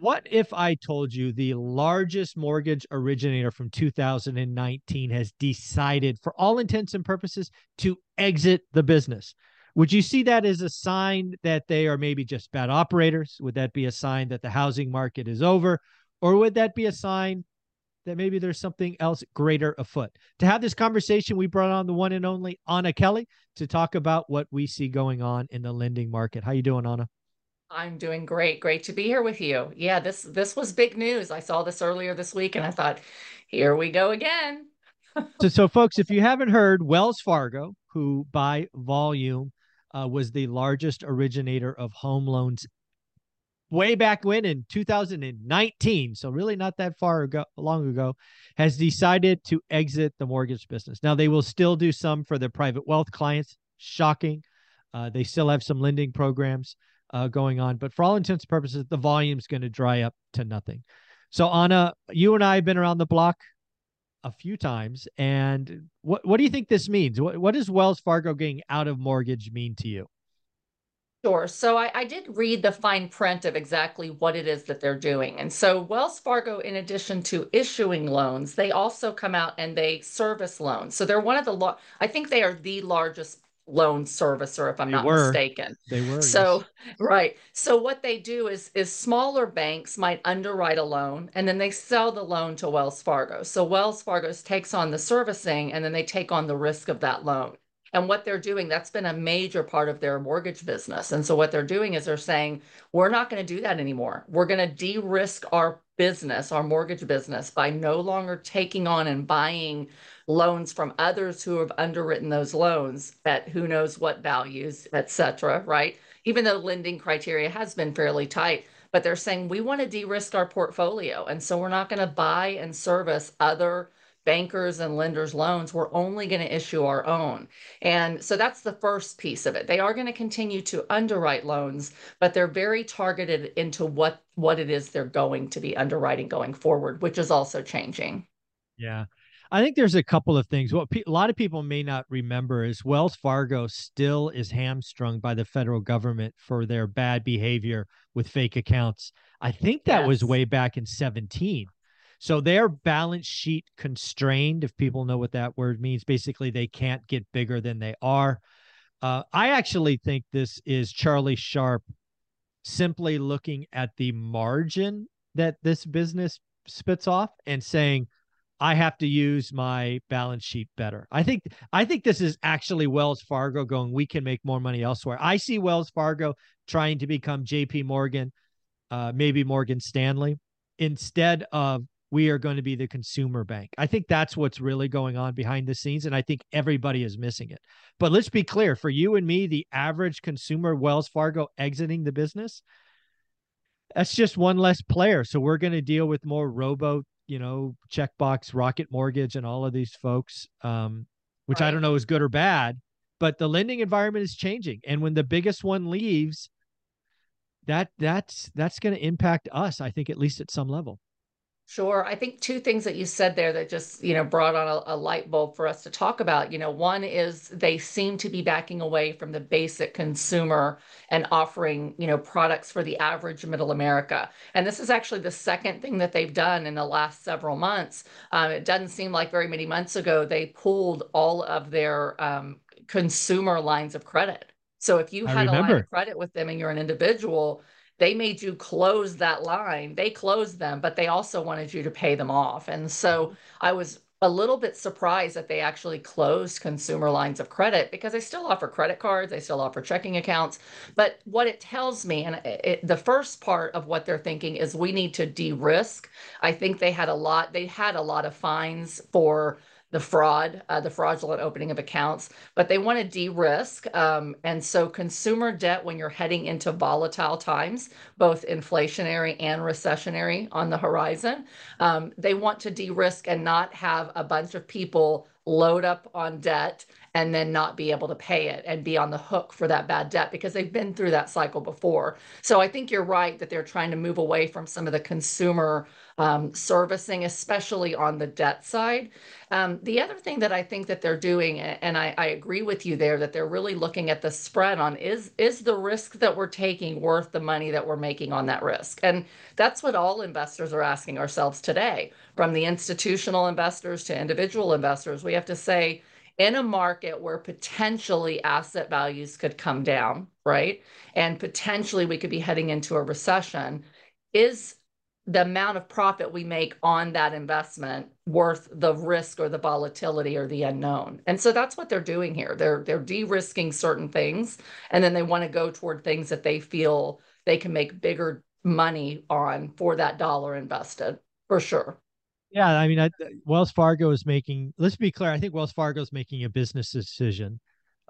What if I told you the largest mortgage originator from 2019 has decided, for all intents and purposes, to exit the business? Would you see that as a sign that they are maybe just bad operators? Would that be a sign that the housing market is over? Or would that be a sign that maybe there's something else greater afoot? To have this conversation, we brought on the one and only Anna Kelly to talk about what we see going on in the lending market. How you doing, Anna? I'm doing great. Great to be here with you. Yeah, this this was big news. I saw this earlier this week and I thought, here we go again. so, so folks, if you haven't heard, Wells Fargo, who by volume uh, was the largest originator of home loans way back when in 2019, so really not that far ago, long ago, has decided to exit the mortgage business. Now they will still do some for their private wealth clients. Shocking. Uh, they still have some lending programs uh, going on. But for all intents and purposes, the volume's going to dry up to nothing. So Anna, you and I have been around the block a few times, and what what do you think this means? What what does Wells Fargo getting out of mortgage mean to you? Sure. So I, I, did read the fine print of exactly what it is that they're doing. And so Wells Fargo, in addition to issuing loans, they also come out and they service loans. So they're one of the, lo- I think they are the largest loan servicer if i'm they not were. mistaken they were so yes. right so what they do is is smaller banks might underwrite a loan and then they sell the loan to wells fargo so wells fargo takes on the servicing and then they take on the risk of that loan and what they're doing that's been a major part of their mortgage business and so what they're doing is they're saying we're not going to do that anymore we're going to de-risk our business our mortgage business by no longer taking on and buying loans from others who have underwritten those loans at who knows what values, et cetera, right? Even though lending criteria has been fairly tight, but they're saying we want to de-risk our portfolio. And so we're not going to buy and service other bankers and lenders loans we're only going to issue our own and so that's the first piece of it they are going to continue to underwrite loans but they're very targeted into what what it is they're going to be underwriting going forward which is also changing yeah I think there's a couple of things. What pe- a lot of people may not remember is Wells Fargo still is hamstrung by the federal government for their bad behavior with fake accounts. I think that yes. was way back in 17. So they're balance sheet constrained, if people know what that word means. Basically, they can't get bigger than they are. Uh, I actually think this is Charlie Scharf simply looking at the margin that this business spits off and saying, I have to use my balance sheet better. I think I think this is actually Wells Fargo going we can make more money elsewhere. I see Wells Fargo trying to become JP Morgan, uh, maybe Morgan Stanley instead of we are going to be the consumer bank. I think that's what's really going on behind the scenes and I think everybody is missing it. But let's be clear, for you and me the average consumer Wells Fargo exiting the business that's just one less player. So we're going to deal with more robo you know, checkbox, Rocket Mortgage, and all of these folks, um, which right. I don't know is good or bad, but the lending environment is changing. And when the biggest one leaves, that that's that's going to impact us, I think, at least at some level. Sure. I think two things that you said there that just, you know, brought on a, a, light bulb for us to talk about. You know, one is they seem to be backing away from the basic consumer and offering, you know, products for the average middle America. And this is actually the second thing that they've done in the last several months. Um, it doesn't seem like very many months ago they pulled all of their um, consumer lines of credit. So if you had a line of credit with them and you're an individual, they made you close that line. They closed them, but they also wanted you to pay them off. And so I was a little bit surprised that they actually closed consumer lines of credit because they still offer credit cards, they still offer checking accounts. But what it tells me, and it, the first part of what they're thinking is we need to de risk. I think they had a lot, they had a lot of fines for the fraud, uh, the fraudulent opening of accounts, but they want to de-risk. Um, and so consumer debt, when you're heading into volatile times, both inflationary and recessionary on the horizon, um, they want to de-risk and not have a bunch of people load up on debt and then not be able to pay it and be on the hook for that bad debt because they've been through that cycle before. So I think you're right that they're trying to move away from some of the consumer um, servicing, especially on the debt side. Um, the other thing that I think that they're doing, and I, I, agree with you there, that they're really looking at the spread on is is the risk that we're taking worth the money that we're making on that risk? And that's what all investors are asking ourselves today, from the institutional investors to individual investors. We have to say, in a market where potentially asset values could come down, right? And potentially we could be heading into a recession. Is the amount of profit we make on that investment worth the risk or the volatility or the unknown and so that's what they're doing here they're they're de-risking certain things and then they want to go toward things that they feel they can make bigger money on for that dollar invested for sure yeah i mean I, wells fargo is making let's be clear i think wells fargo is making a business decision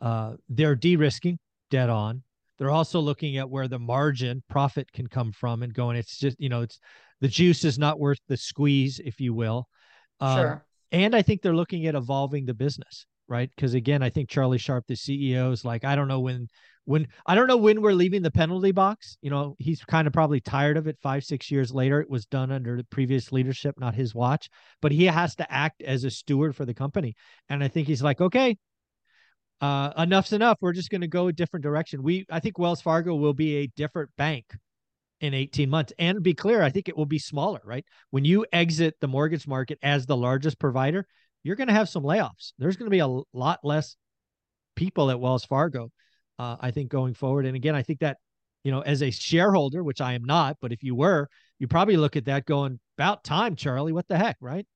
uh, they're de-risking dead on they're also looking at where the margin profit can come from and going it's just you know it's the juice is not worth the squeeze, if you will. Um, sure. And I think they're looking at evolving the business, right? Because again, I think Charlie Scharf, the CEO, is like, I don't know when when I don't know when we're leaving the penalty box. You know, he's kind of probably tired of it five, six years later. It was done under the previous leadership, not his watch, but he has to act as a steward for the company. And I think he's like, okay, uh, enough's enough. We're just going to go a different direction. We, I think Wells Fargo will be a different bank in 18 months. And be clear, I think it will be smaller, right? When you exit the mortgage market as the largest provider, you're going to have some layoffs. There's going to be a lot less people at Wells Fargo, uh, I think, going forward. And again, I think that, you know, as a shareholder, which I am not, but if you were, you probably look at that going, about time, Charlie. What the heck, right?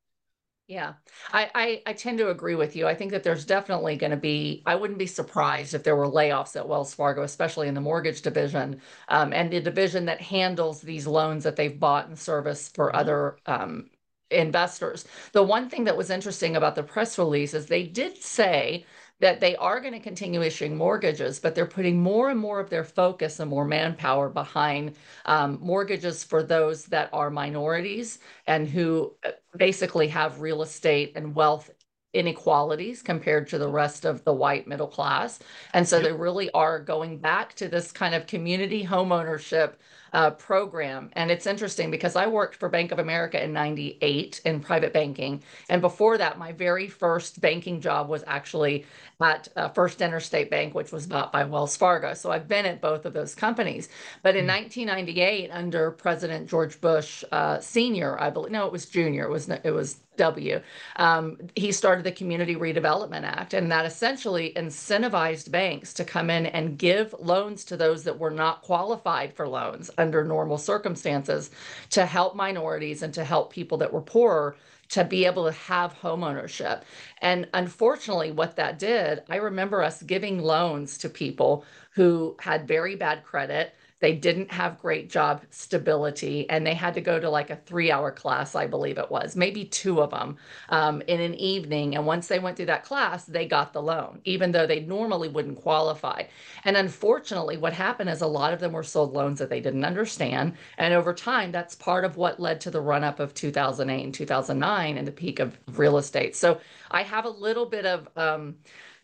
Yeah, I, I, I tend to agree with you. I think that there's definitely going to be, I wouldn't be surprised if there were layoffs at Wells Fargo, especially in the mortgage division um, and the division that handles these loans that they've bought and serviced for mm-hmm. other um, investors. The one thing that was interesting about the press release is they did say that they are going to continue issuing mortgages, but they're putting more and more of their focus and more manpower behind um, mortgages for those that are minorities and who uh, basically have real estate and wealth inequalities compared to the rest of the white middle class. And so they really are going back to this kind of community homeownership uh, program. And it's interesting because I worked for Bank of America in 98 in private banking. And before that, my very first banking job was actually at uh, First Interstate Bank, which was bought by Wells Fargo. So I've been at both of those companies. But in mm. 1998, under President George Bush uh, Senior, I believe, no, it was Junior. It was it was W. Um, he started the Community Redevelopment Act, and that essentially incentivized banks to come in and give loans to those that were not qualified for loans under normal circumstances to help minorities and to help people that were poorer to be able to have home ownership. And unfortunately, what that did, I remember us giving loans to people who had very bad credit they didn't have great job stability and they had to go to like a three hour class, I believe it was, maybe two of them um, in an evening. And once they went through that class, they got the loan, even though they normally wouldn't qualify. And unfortunately, what happened is a lot of them were sold loans that they didn't understand. And over time, that's part of what led to the run up of 2008 and 2009 and the peak of real estate. So I have a little bit of, um,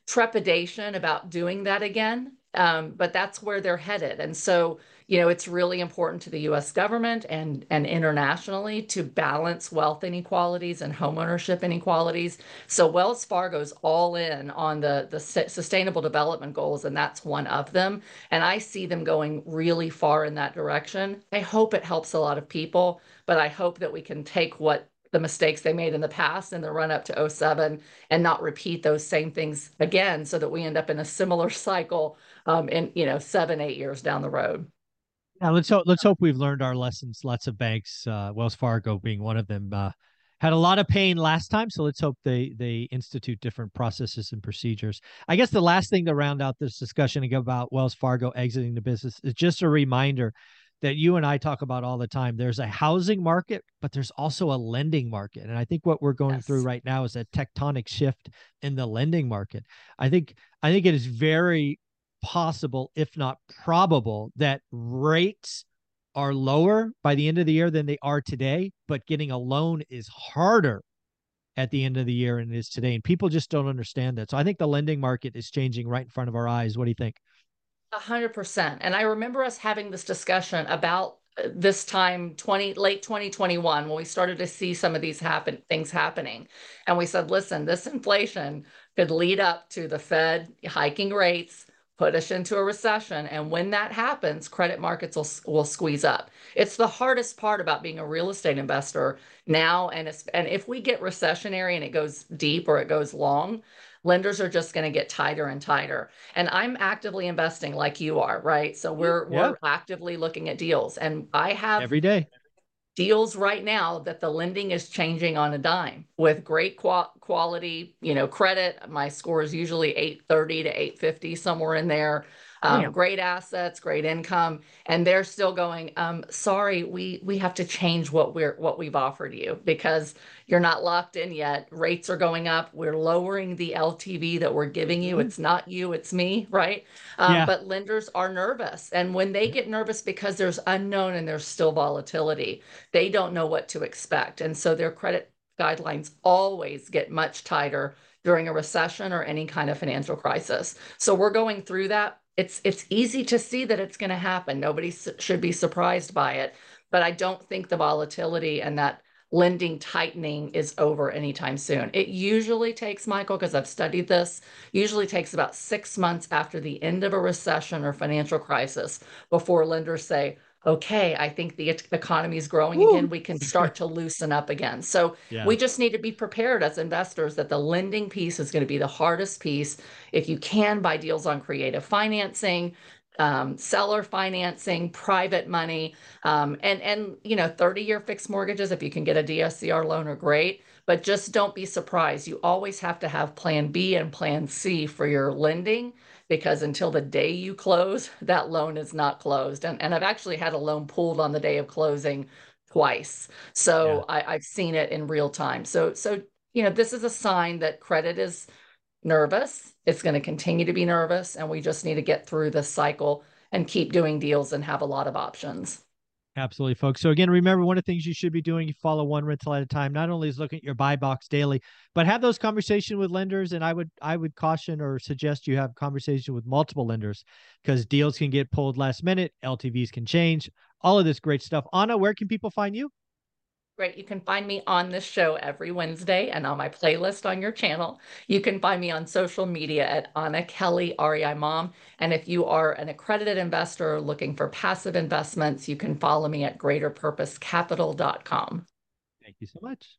trepidation about doing that again um, but that's where they're headed. And so, you know, it's really important to the U.S. government and and internationally to balance wealth inequalities and homeownership inequalities. So Wells Fargo's all in on the the sustainable development goals, and that's one of them. And I see them going really far in that direction. I hope it helps a lot of people, but I hope that we can take what the mistakes they made in the past in the run up to 07 and not repeat those same things again so that we end up in a similar cycle um, in you know seven eight years down the road yeah let's hope let's hope we've learned our lessons lots of banks uh, wells fargo being one of them uh, had a lot of pain last time so let's hope they they institute different processes and procedures i guess the last thing to round out this discussion about wells fargo exiting the business is just a reminder that you and I talk about all the time. There's a housing market, but there's also a lending market. And I think what we're going yes. through right now is a tectonic shift in the lending market. I think I think it is very possible, if not probable, that rates are lower by the end of the year than they are today, but getting a loan is harder at the end of the year than it is today. And people just don't understand that. So I think the lending market is changing right in front of our eyes. What do you think? A hundred percent. And I remember us having this discussion about uh, this time 20 late 2021 when we started to see some of these happen things happening and we said listen this inflation could lead up to the fed hiking rates put us into a recession. And when that happens, credit markets will, will squeeze up. It's the hardest part about being a real estate investor now. And, and if we get recessionary and it goes deep or it goes long, lenders are just going to get tighter and tighter. And I'm actively investing like you are, right? So we're, yeah. we're actively looking at deals. And I have every day deals right now that the lending is changing on a dime with great qual- quality, you know, credit. My score is usually 830 to 850, somewhere in there. Um, Great assets, great income, and they're still going. Um, sorry, we we have to change what we're what we've offered you because you're not locked in yet. Rates are going up. We're lowering the LTV that we're giving you. Mm-hmm. It's not you, it's me, right? Um, yeah. But lenders are nervous, and when they get nervous because there's unknown and there's still volatility, they don't know what to expect, and so their credit guidelines always get much tighter during a recession or any kind of financial crisis. So we're going through that it's it's easy to see that it's going to happen. Nobody should be surprised by it, but I don't think the volatility and that lending tightening is over anytime soon. It usually takes, Michael, because I've studied this, usually takes about six months after the end of a recession or financial crisis before lenders say, okay, I think the economy is growing Woo. again. We can start to loosen up again. So yeah. we just need to be prepared as investors that the lending piece is going to be the hardest piece. If you can buy deals on creative financing, um, seller financing, private money, um, and and you know, 30 year fixed mortgages. If you can get a DSCR loan, are great. But just don't be surprised. You always have to have Plan B and Plan C for your lending because until the day you close, that loan is not closed. And, and I've actually had a loan pulled on the day of closing twice. So yeah. I, I've seen it in real time. So, so, you know, this is a sign that credit is nervous. It's going to continue to be nervous. And we just need to get through this cycle and keep doing deals and have a lot of options. Absolutely, folks. So again, remember one of the things you should be doing, you follow one rental at a time, not only is looking at your buy box daily, but have those conversations with lenders. And I would I would caution or suggest you have conversation with multiple lenders because deals can get pulled last minute, LTVs can change, all of this great stuff. Anna, where can people find you? Great. You can find me on this show every Wednesday and on my playlist on your channel. You can find me on social media at Anna Kelly, REI Mom. And if you are an accredited investor looking for passive investments, you can follow me at greaterpurposecapital.com. Thank you so much.